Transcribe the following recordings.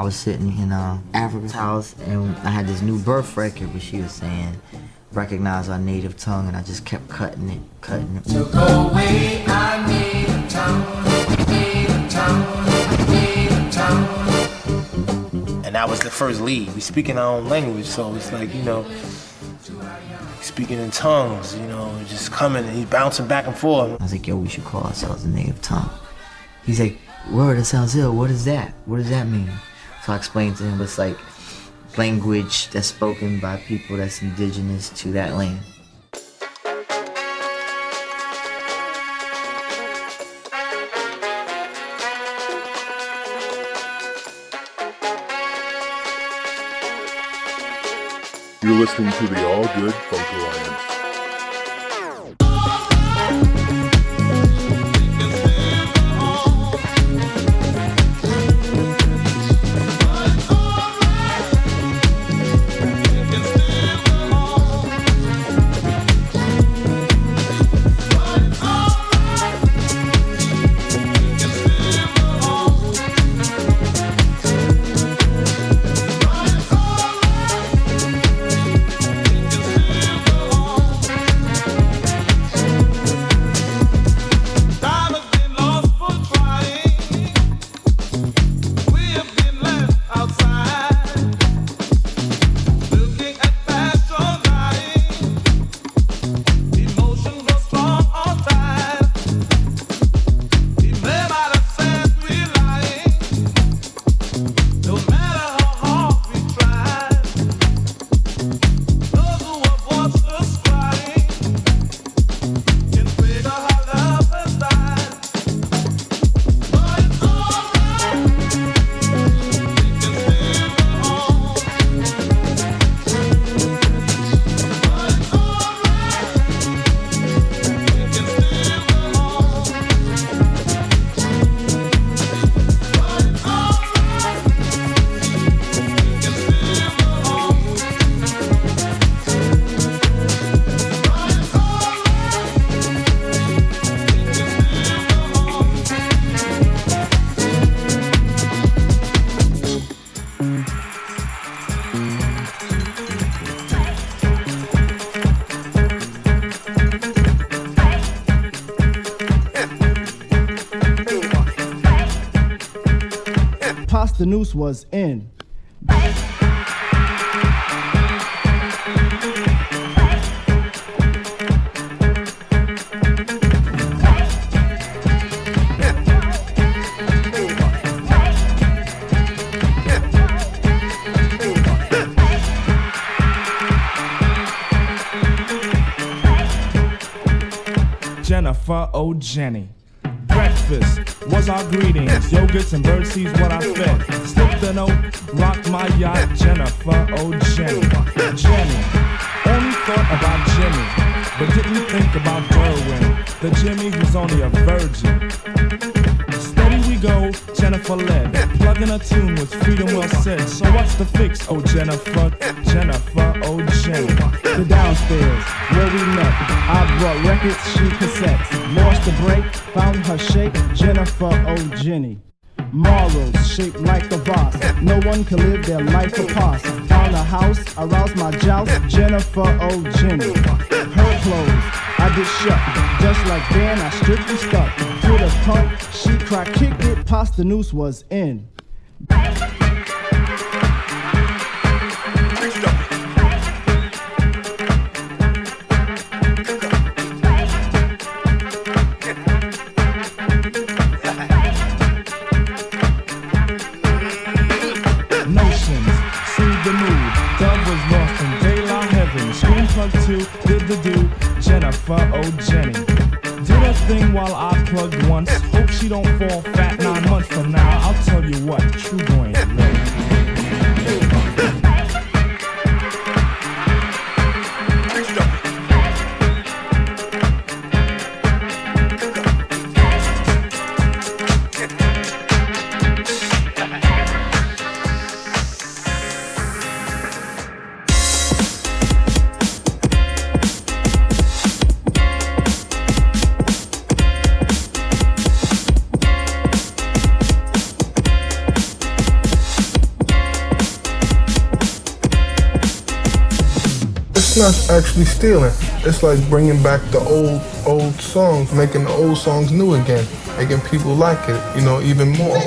I was sitting in uh, Afrika's house and I had this new birth record where she was saying, recognize our native tongue, and I just kept cutting it, cutting it. Took away our native tongue, native tongue, native tongue. And that was the first lead. We speak in our own language, so it's like, you know, speaking in tongues, you know, just coming and he's bouncing back and forth. I was like, yo, we should call ourselves a native tongue. He's like, word, that sounds ill. What is that? What does that mean? So I explained to him it's like language that's spoken by people that's indigenous to that land. You're listening to the All Good Funk Noose was in. Jennifer, oh Our greetings. Yogurts and birdseeds, what I fed. Slipped the note, rocked my yacht. Jennifer, oh Jenny, Jenny. Only thought about Jimmy, but didn't think about Derwin, the Jimmy who's only a virgin. Steady we go, Jennifer led. Plugging a tune was freedom well said. So what's the fix, oh Jennifer, Jennifer, oh Jenny? The downstairs, where we met. I brought records, she cassettes. Lost the break, found her shape, Jennifer oh Jenny. Morals shaped like a boss. No one can live their life apart. Found a house, aroused my joust, Jennifer oh Jenny. Her clothes, I get shut. Just like Dan, I strictly stuck. The she cried, kicked it, past the noose was in. Jennifer, oh Jenny. Did actually stealing. It's like bringing back the old old songs, making the old songs new again, making people like it, you know, even more.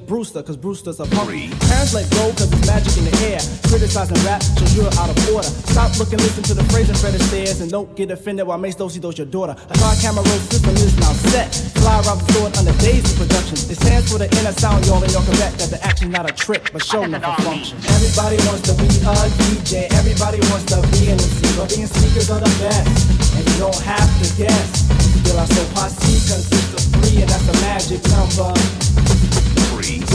Name's Brewster, cause Brewster's a punk. Parents let go cause it's magic in the air. Criticizing rap shows you're out of order. Stop looking, listen to the phrase and Fred Astaire's, and don't get offended while Mace Dosey does your daughter. The car camera roll system is now set. Fly around the sword under Daisy Productions. It stands for the inner sound, y'all, and y'all can bet that the action's not a trick, but show never function. Everybody wants to be a DJ, everybody wants to be an MC, but being speakers are the best, and you don't have to guess. De La Soul posse consists of three, and that's a magic number.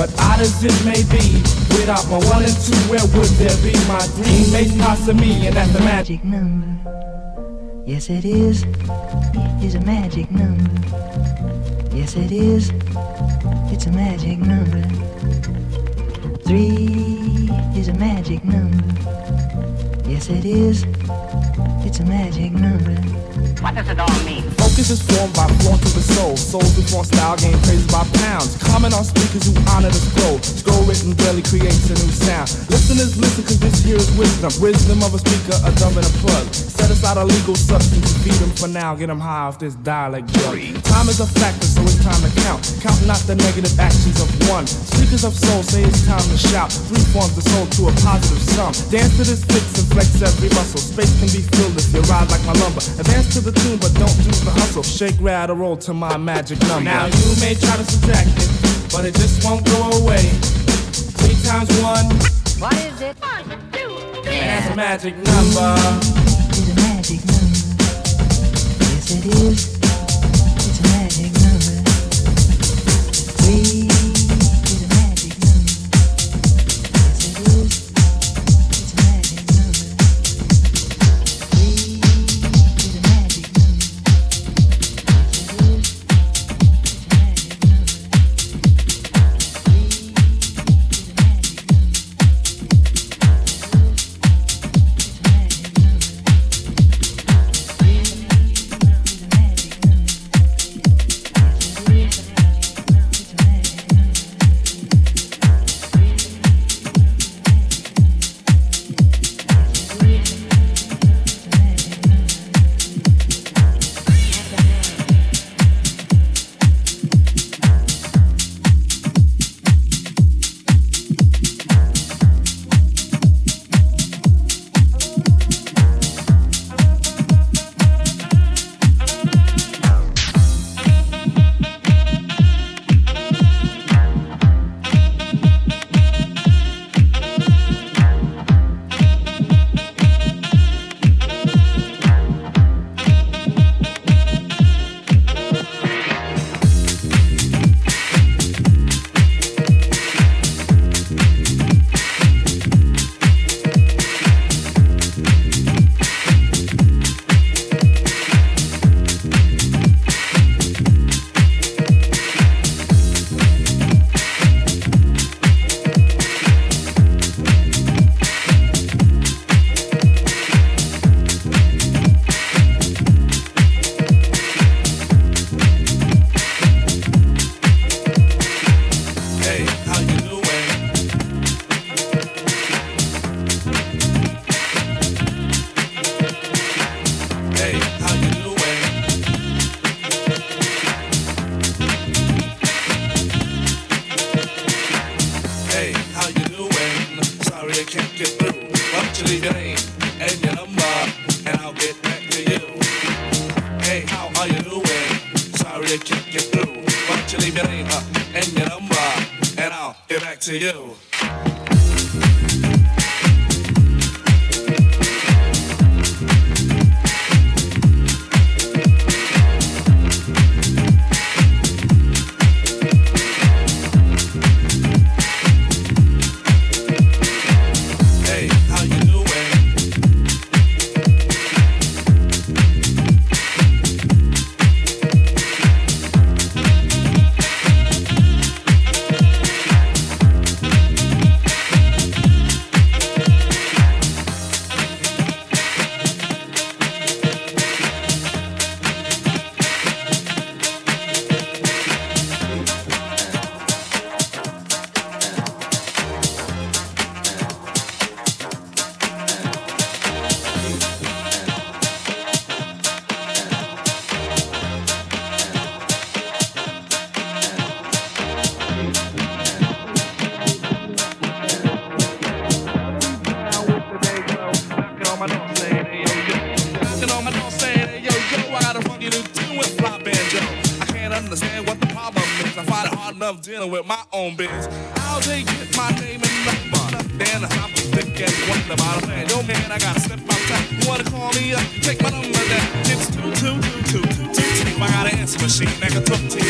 But odd as it may be, without my one and two, where would there be my dream? Makes possible me, and that's the magic number. Yes, it is. It's a magic number. Yes, it is. It's a magic number. Three is a magic number. Yes, it is. It's a magic number. What does it all mean? Focus is formed by flaunt to the soul. Souls who flaunt style gain praise by pounds. Comment on speakers who honor the scroll. Scroll written daily creates a new sound. Listeners listen cause this here is wisdom. Wisdom of a speaker, a dumb and a plug. Set aside a legal substance to feed them for now. Get them high off this dialect drug. Time is a factor, so it's time to count. Count not the negative actions of one. Speakers of soul say it's time to shout. Three forms the soul to a positive sum. Dance to this fix and flex every muscle. Space can be filled if you ride like my lumber. Advance to the tune, but don't do the hustle. Shake, rattle, roll to my magic number. Now you may try to subtract it, but it just won't go away. Three times one. What is it? One, two, three. That's a magic number. It's a magic number. Yes, it is. It's a magic number. Three Dealing with my own biz. How they get my name and number? Then I'm thinking, what the bottom man? Yo, man, I gotta step outside. You wanna call me up? Take my number down. It's two two two two two two two. I got an answer machine that can talk to you.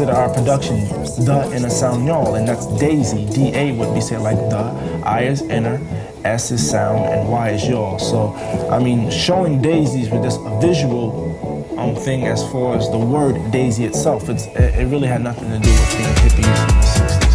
Consider our production the inner sound y'all, and that's Daisy. D A would be said like the, I is inner, S is sound, and Y is y'all. So, I mean, showing daisies with a visual um, thing as far as the word daisy itself, it's, it, it really had nothing to do with being hippies in the 60s.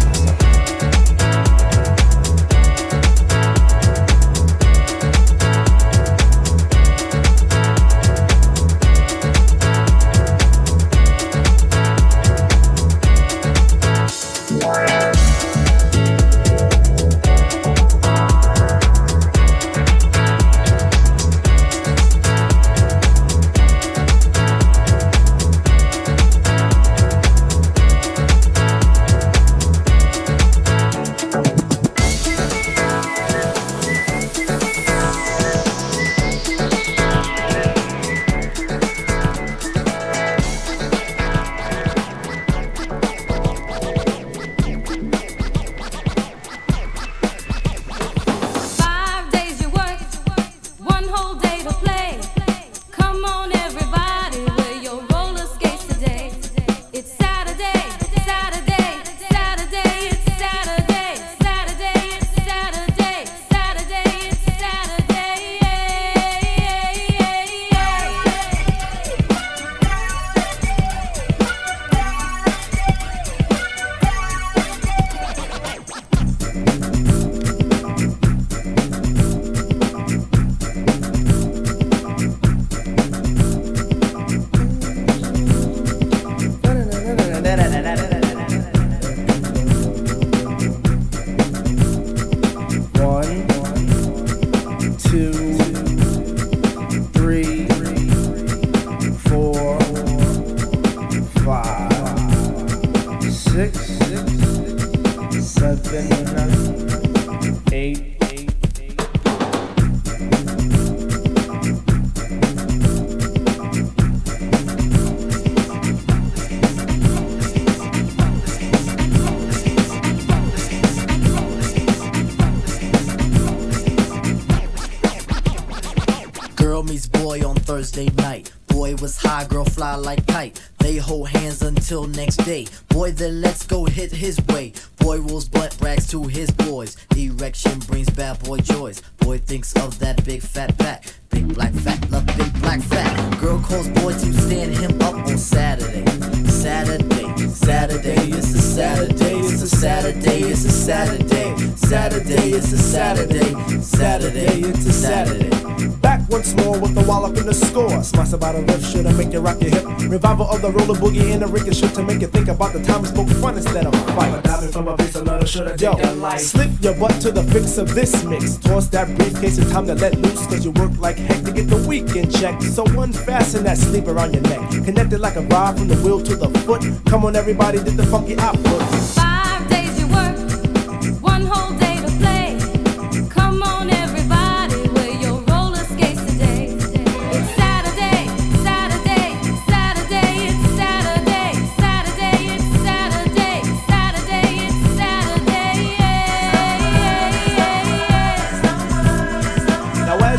Fly like kite. They hold hands until next day. Boy, then let's go hit his way. Boy rolls blunt brags to his boys. Erection brings bad boy joys. Boy thinks of that big fat pack. Big black fat, love big black fat. Girl calls boy to stand him up on Saturday. Saturday, Saturday, it's a Saturday, it's a Saturday, it's a Saturday. Saturday, it's a Saturday. Saturday, it's a Saturday. Back once more with the wallop in the score. Smash about a lift, should I make you rock your hip? Revival of the roller boogie and the ricochet to make you think about the time we spoke fun instead of fight. Diving from a piece of leather, should I Yo, slip your butt to the fix of this mix. Toss that briefcase, it's time to let loose, cause you work like to get the weekend check. So unfasten that sleeve around your neck. Connected like a rod from the wheel to the foot. Come on, everybody, did the funky output.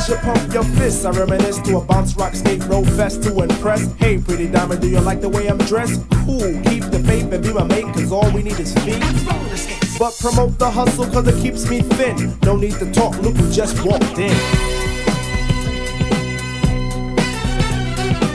You pump your fists, I reminisce to a bounce rock skate roll fest to impress. Hey, pretty diamond, do you like the way I'm dressed? Cool, keep the faith and be my mate, cause all we need is feet. But promote the hustle, cause it keeps me thin. No need to talk, look who just walked in.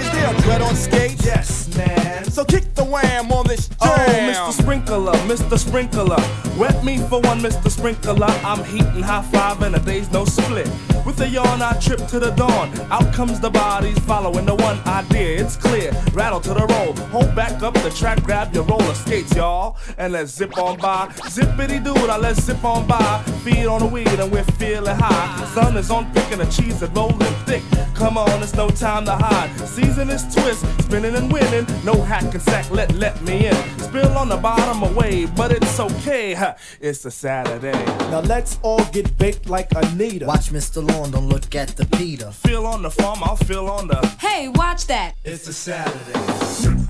Is there a dread on skate? Yes, man. So kick the wham on this oh, jam. Oh, Mr. Sprinkler, Mr. Sprinkler. Wet me for one, Mr. Sprinkler. I'm heating high five and a day's no split. With a yawn, I trip to the dawn. Out comes the bodies following the one idea. It's clear. Rattle to the roll. Hold back up the track, grab your roller skates, y'all. And let's zip on by. Zippity doo, now let's zip on by. Feed on the weed and we're feeling high. Sun is on picking the cheese is rolling thick. Come on, it's no time to hide. Season is twist, spinning and winning. No hack and sack, let let me in. Spill on the bottom away, but it's okay. huh, It's a Saturday. Now let's all get baked like Anita. Watch Mr. Lawn, don't look at the Peter. Feel on the farm, I'll feel on the. Hey, watch that. It's a Saturday.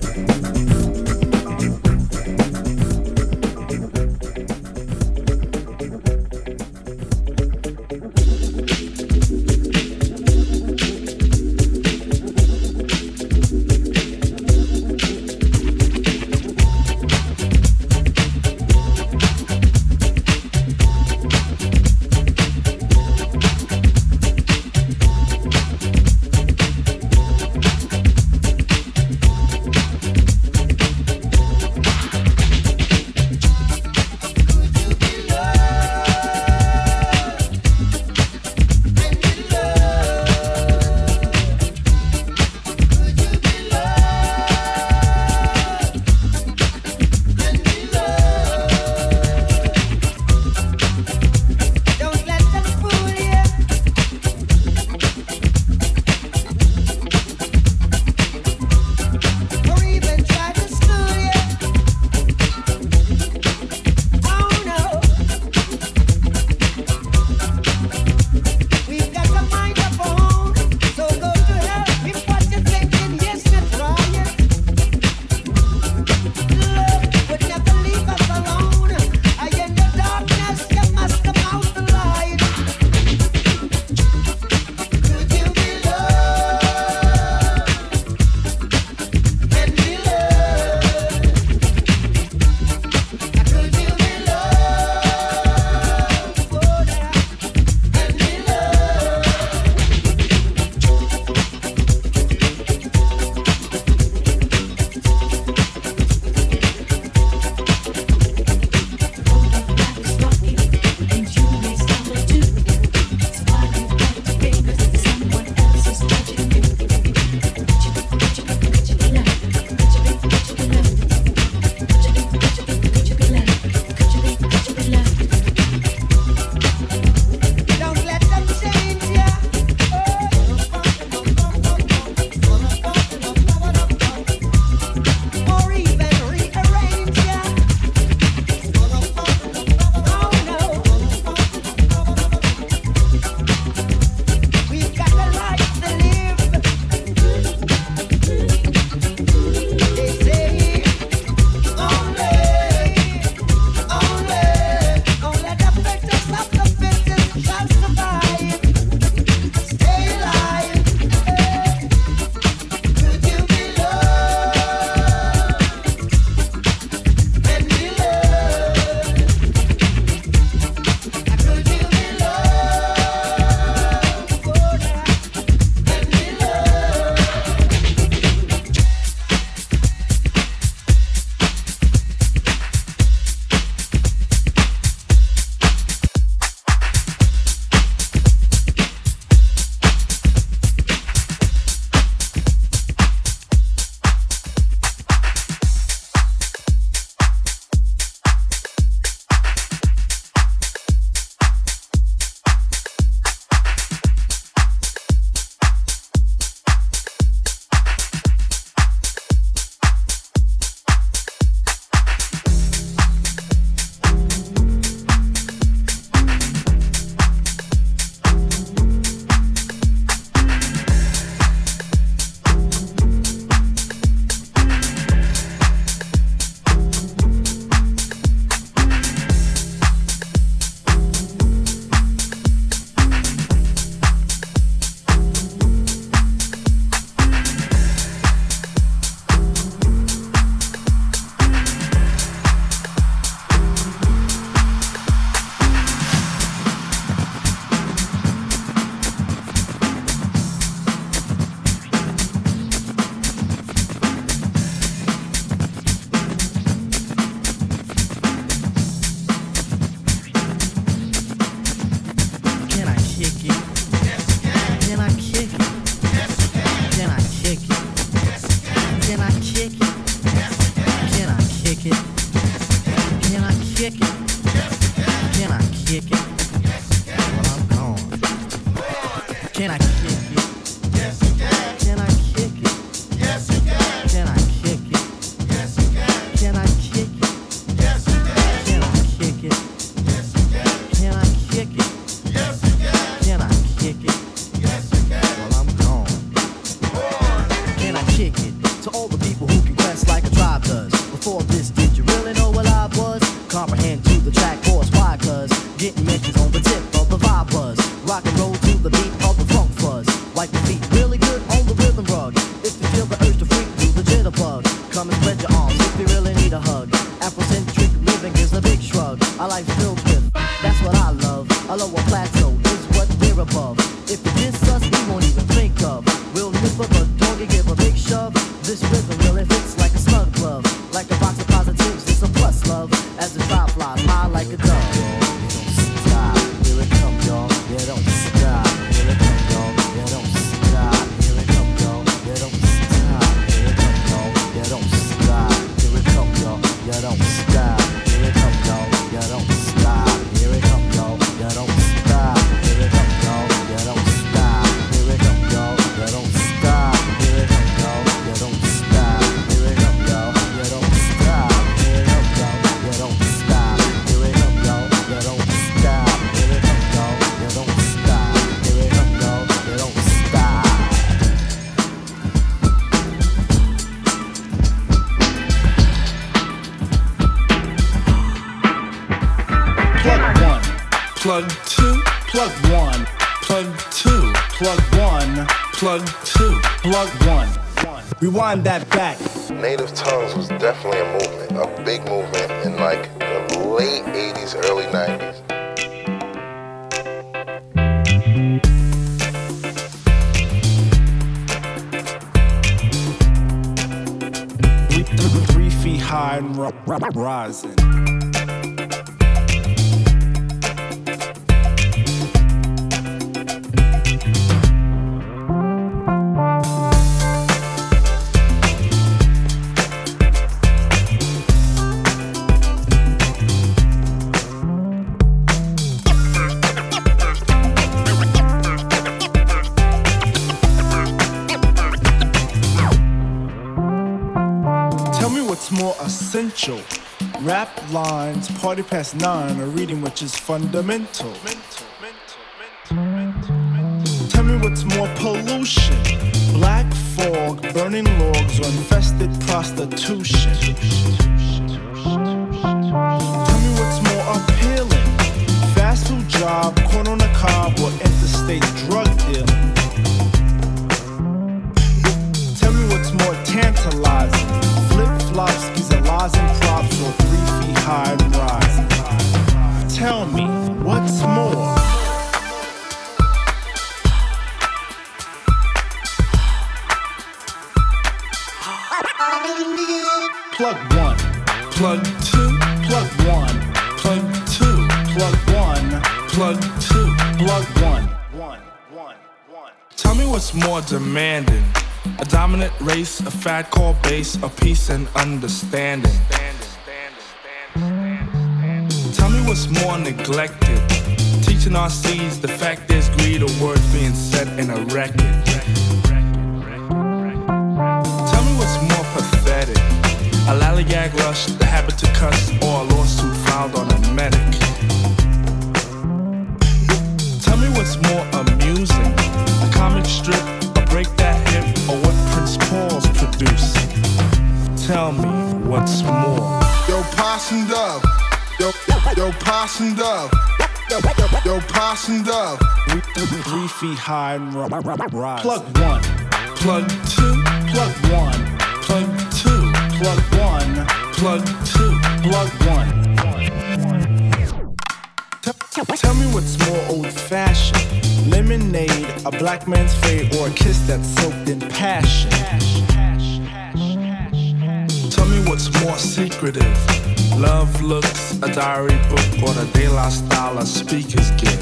That back. Native tongues was definitely a movement, a big movement in like the late 80s, early 90s. Party past nine, or reading which is fundamental. Teaching our the fact there's greed or words being said in a record. Tell me what's more pathetic. A lollygag rush, the habit to cuss, or a lawsuit filed on a medic. Tell me what's more amusing. A comic strip, a break that hip, or what Prince Paul's produce. Tell me what's more. Yo, Possum Dove. Yo, yo, Possum Dove. Yo, Possum Dove. Three feet high and ri- ri- rise. Plug one, plug two, plug one, plug two, plug one, plug two, plug one. Tell, me what's more old fashioned. Lemonade, a black man's fate, or a kiss that's soaked in passion. Tell me what's more secretive. Love looks, a diary book, or the De La style of speakers give.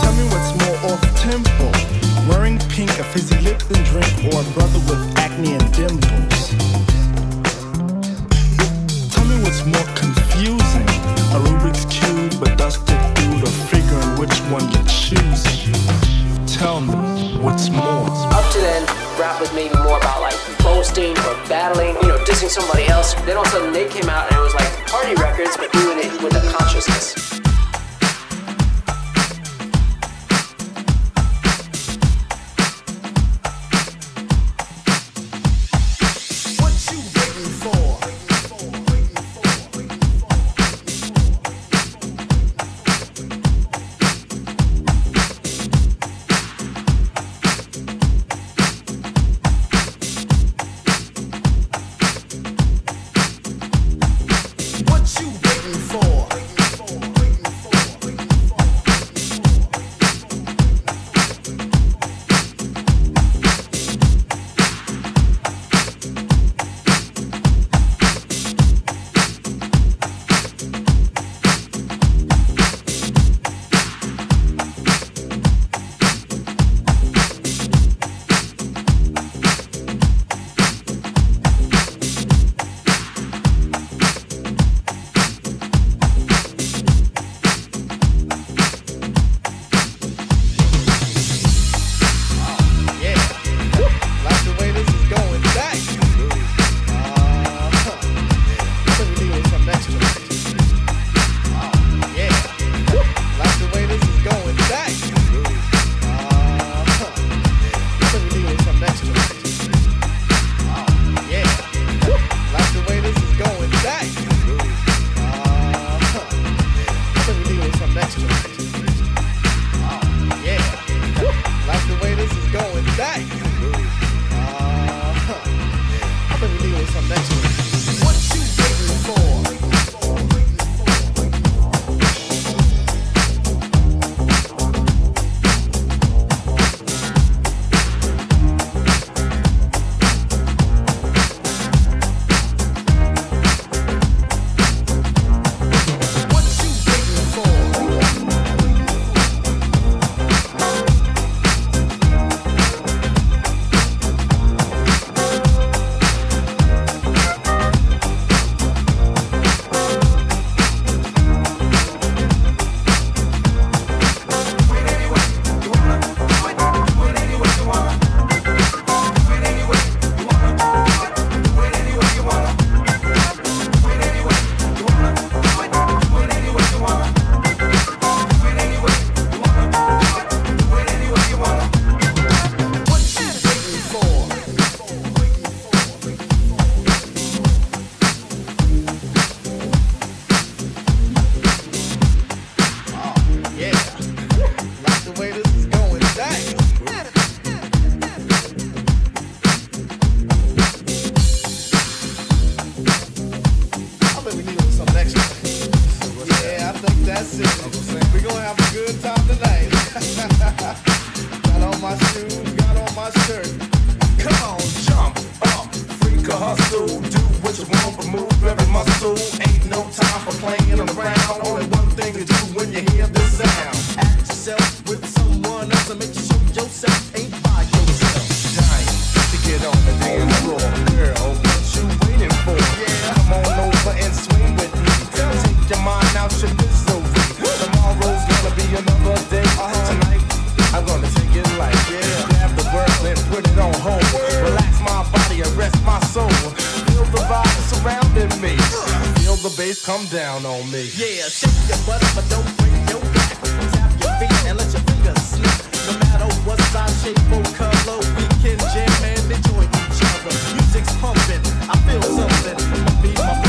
Tell me what's more off tempo. Wearing pink, a fizzy Lipton drink, or a brother with acne and dimples. Tell me what's more confusing. A Rubik's Cube, a dusted dude, or figuring which one you choose. Tell me what's more. Up to then, rap was maybe more about like boasting or battling, you know, dissing somebody else. Then all of a sudden they came out and it was like party records, but doing it with a consciousness. bitch, come down on me. Yeah, shake your butt up, but don't break your back. Tap your feet and let your fingers slip. No matter what size, shape, or color, we can jam and enjoy each other. Music's pumping, I feel something. My feet, my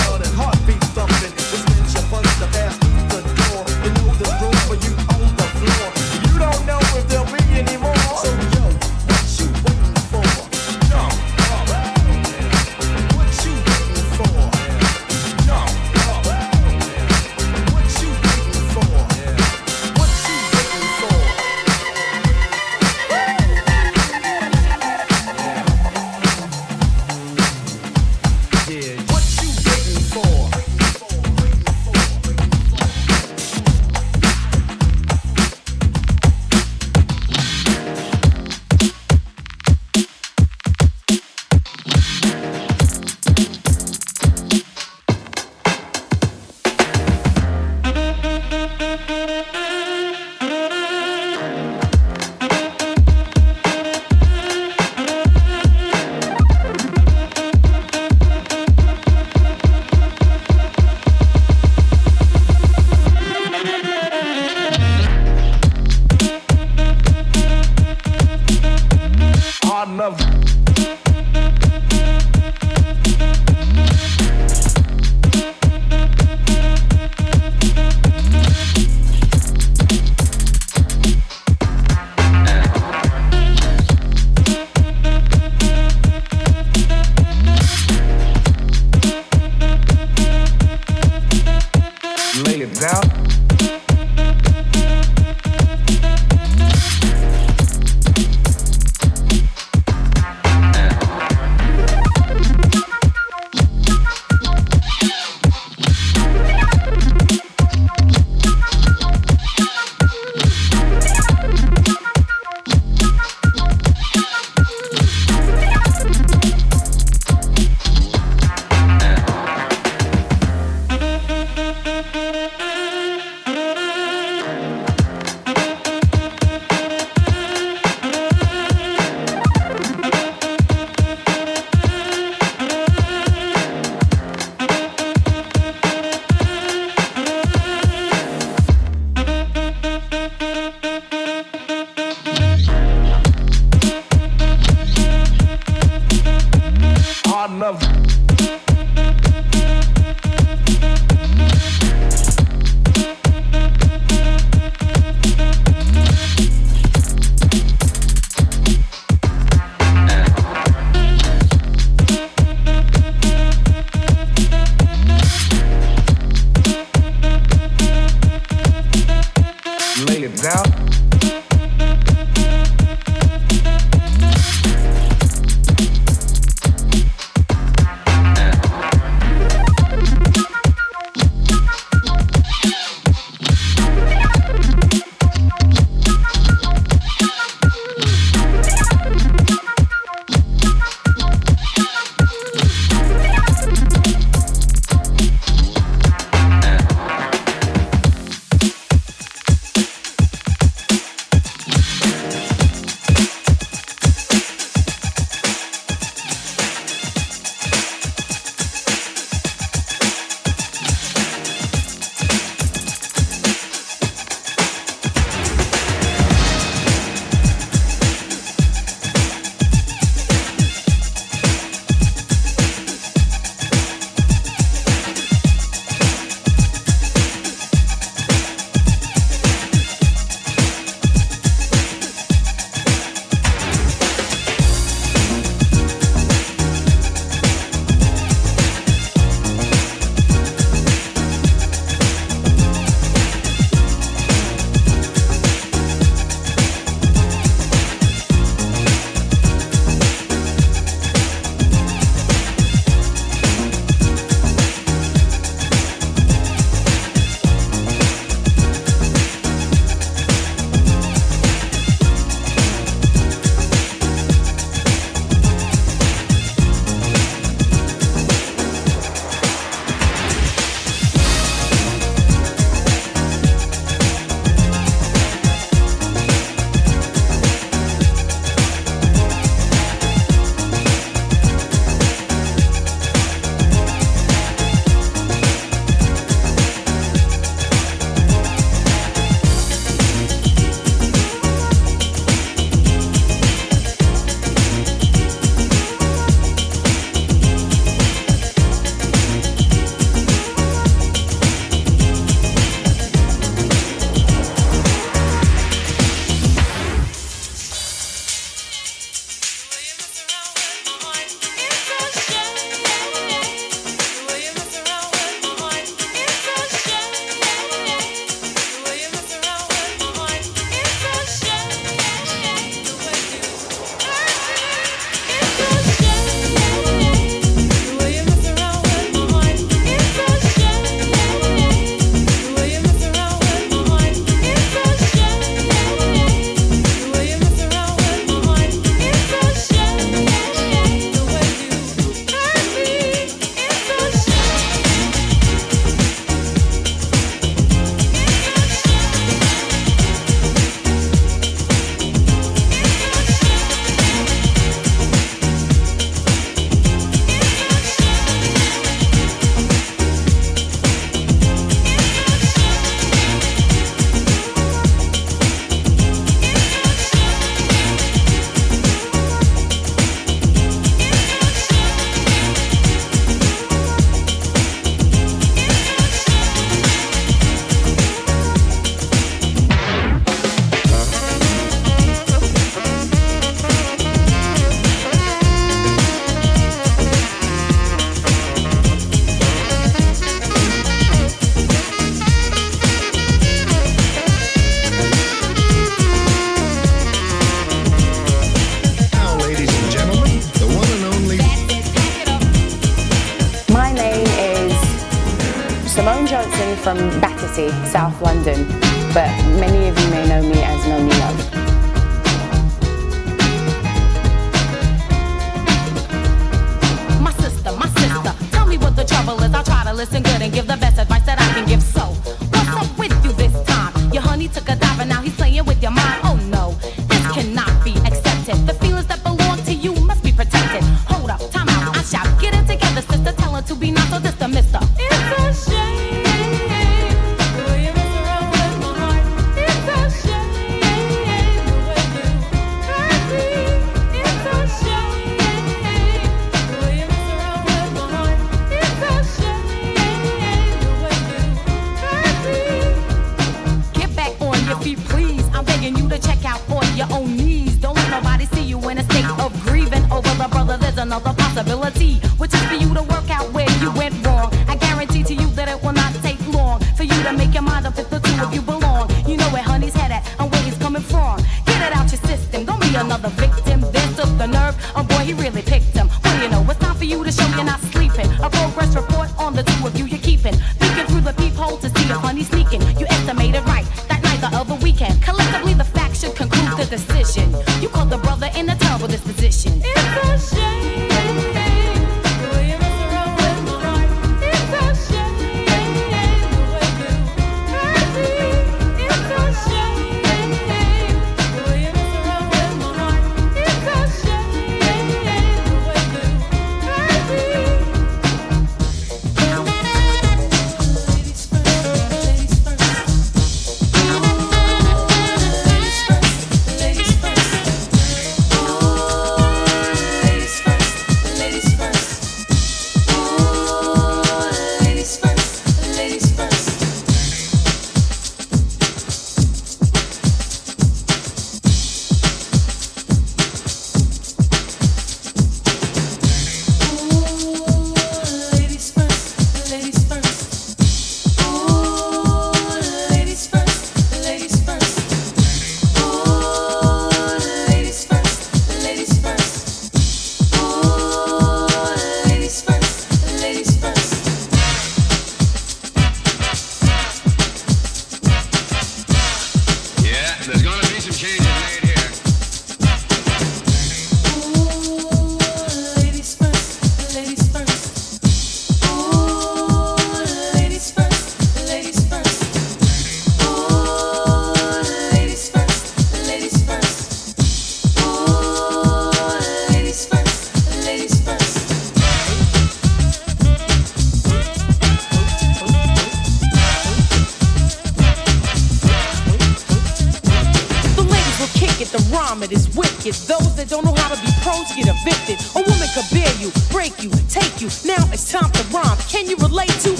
South London.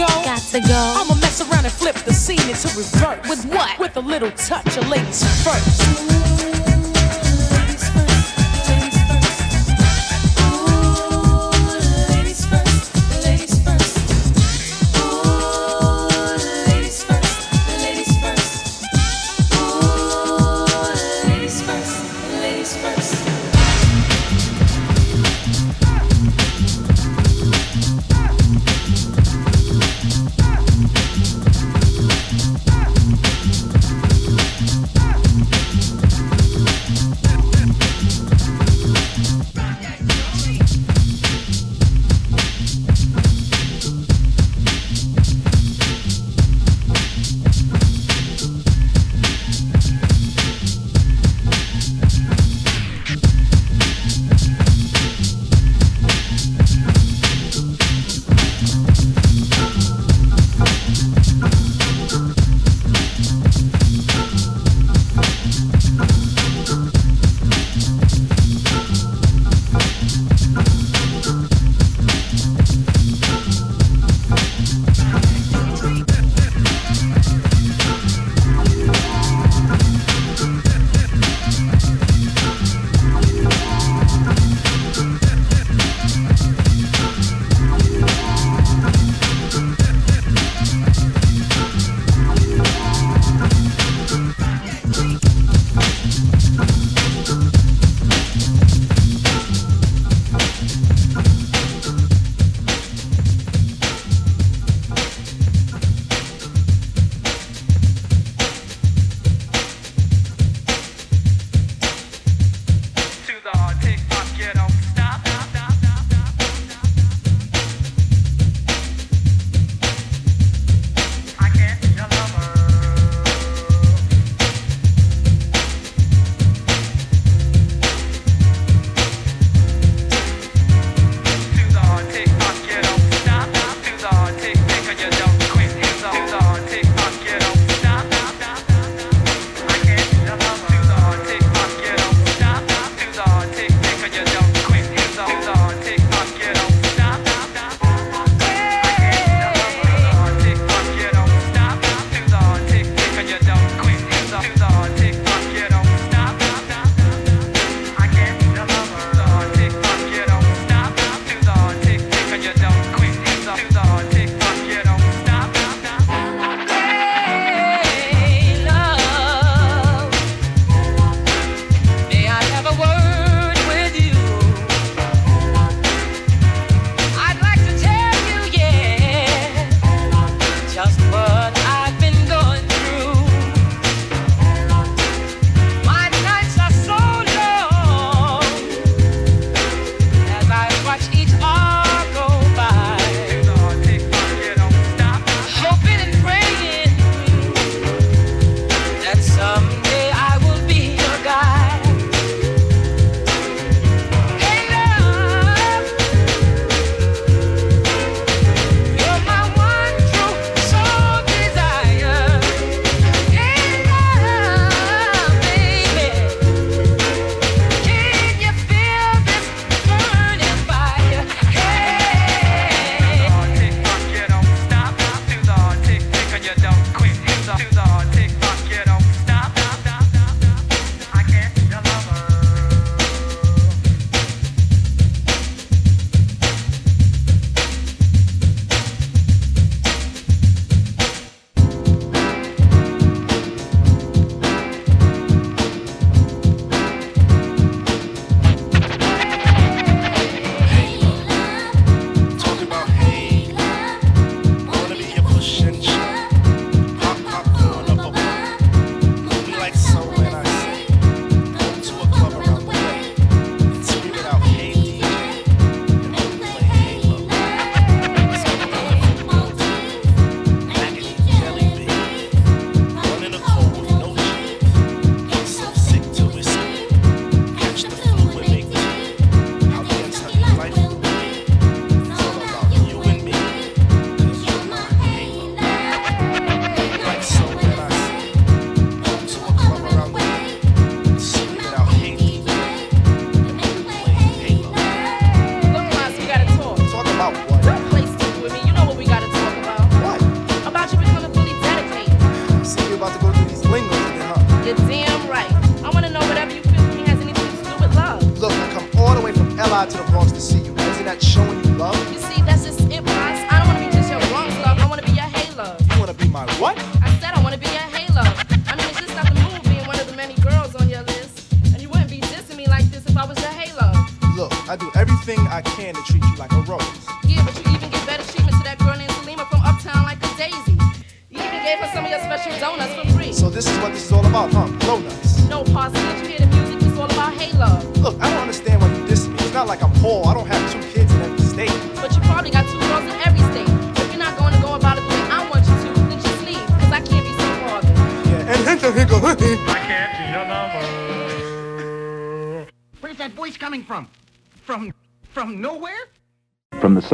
go. Got to go. I'ma mess around and flip the scene into revert. With what? With a little touch of ladies first.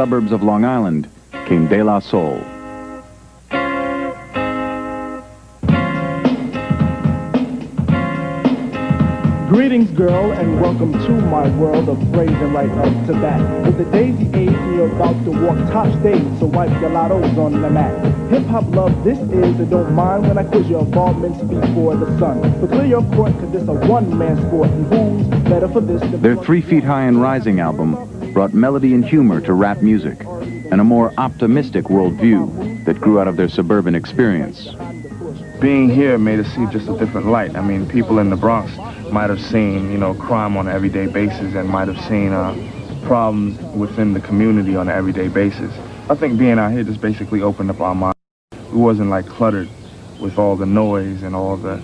Suburbs of Long Island came De La Soul. Greetings, girl, and welcome to my world of phrasing right up to bat. With the daisy age, you're about to walk top stage, so wipe your lottos on the mat. Hip hop love, this is, and don't mind when I quiz your involvements before the sun. But clear your court, cause this a one-man sport, and who's better for this Their Three Feet High and Rising album brought melody and humor to rap music and a more optimistic worldview that grew out of their suburban experience. being here made us see just a different light. I mean, people in the Bronx might have seen, you know, crime on an everyday basis and might have seen uh, problems within the community on an everyday basis. I think being out here just basically opened up our minds. We wasn't like cluttered with all the noise and all the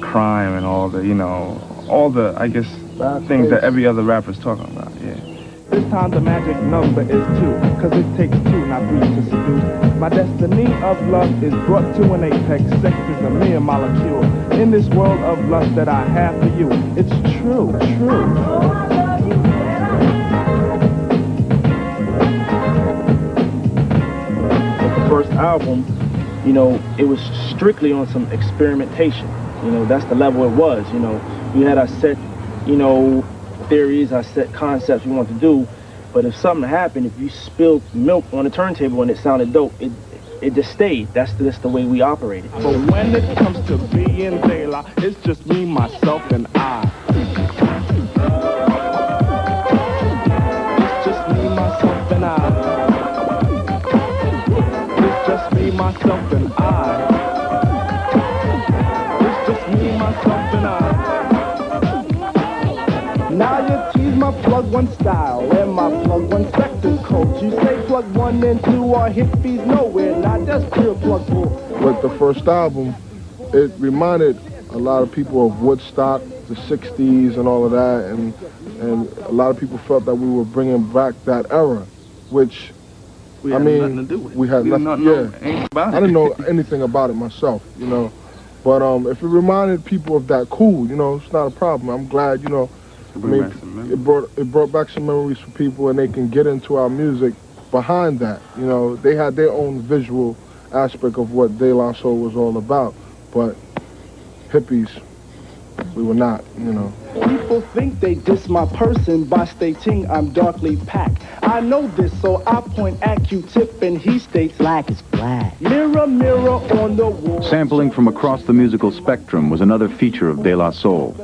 crime and all the, you know, all the, I guess, things that every other rapper's talking about. This time the magic number is two, cause it takes two, not three to seduce. My destiny of love is brought to an apex. Sex is a mere molecule. In this world of lust that I have for you, it's true, true. first album, you know, it was strictly on some experimentation. You know, that's the level it was. You know, we had our set, you know, theories, our set concepts we want to do. But if something happened, if you spilled milk on the turntable and it sounded dope, it it just stayed. That's just the way we operated. But when it comes to being La, it's just me, myself, and I. It's just me, myself, and I. It's just me, myself, and I. plug one style and my plug one spectacles. You say plug one and two are hippies nowhere, not just pure plug bull. With the first album, it reminded a lot of people of Woodstock, the 60s and all of that, and, and a lot of people felt that we were bringing back that era, which, We I had mean, nothing to do with we had We nothing, not yeah. anything about I didn't know anything about it myself, you know. But um, if it reminded people of that, cool, you know, it's not a problem. I'm glad, you know, I bring mean, back some it brought it brought back some memories for people, and they can get into our music behind that. You know, they had their own visual aspect of what De La Soul was all about, but hippies, we were not, you know. People think they diss my person by stating I'm darkly packed. I know this, so I point at Q-tip and he states black is black. Mirror, mirror on the wall. Sampling from across the musical spectrum was another feature of De La Soul.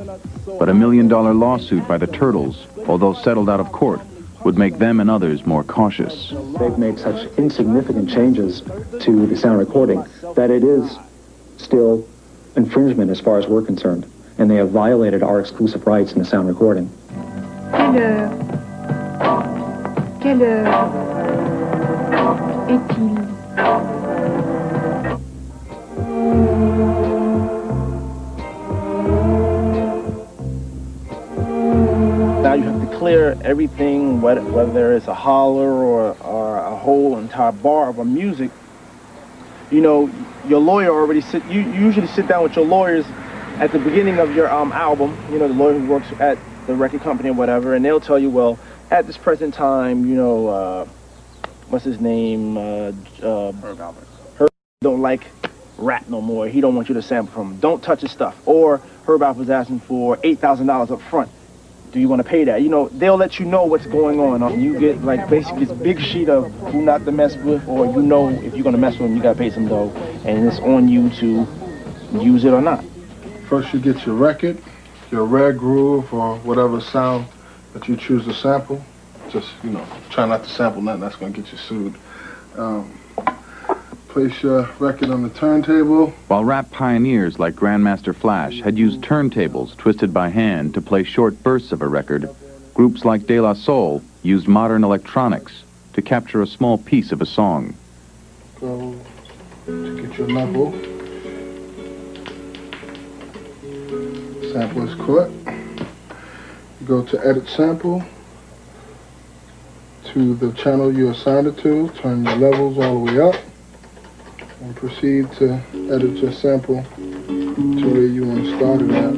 But a million dollar lawsuit by the Turtles, although settled out of court, would make them and others more cautious. They've made such insignificant changes to the sound recording that it is still infringement as far as we're concerned. And they have violated our exclusive rights in the sound recording. Quelle heure Quelle heure est-il clear everything, whether, it's a holler or, or a whole entire bar of a music. You know, your lawyer already sit. You you usually sit down with your lawyers at the beginning of your um album. You know, the lawyer who works at the record company or whatever, and they'll tell you, well, at this present time, you know, uh, what's his name? Uh, uh, Herb Alpert. Herb don't like rap no more. He don't want you to sample from him. Don't touch his stuff. Or Herb Alpert's was asking for eight thousand dollars up front do you want to pay that? You know, they'll let you know what's going on. Um, You get like basically this big sheet of who not to mess with, or you know if you're gonna mess with them, you gotta pay some dough, and it's on you to use it or not. First, you get your record, your rare groove or whatever sound that you choose to sample. just you know try not to sample nothing that's gonna get you sued. Um, place your record on the turntable. While rap pioneers like Grandmaster Flash had used turntables twisted by hand to play short bursts of a record, groups like De La Soul used modern electronics to capture a small piece of a song. Go to get your level. Sample is caught. You go to edit sample to the channel you assigned it to. Turn your levels all the way up and proceed to edit your sample to where you want to start it at.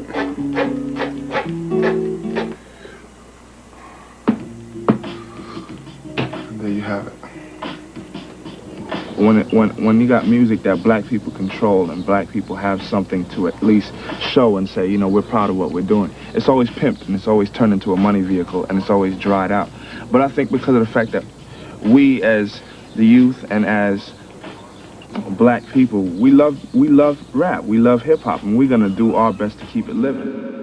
There you have it. when it, when when you got music that black people control and black people have something to at least show and say, you know, we're proud of what we're doing. It's always pimped and it's always turned into a money vehicle and it's always dried out. But I think because of the fact that we as the youth and as black people, we love we love rap, we love hip hop, and we're gonna do our best to keep it living.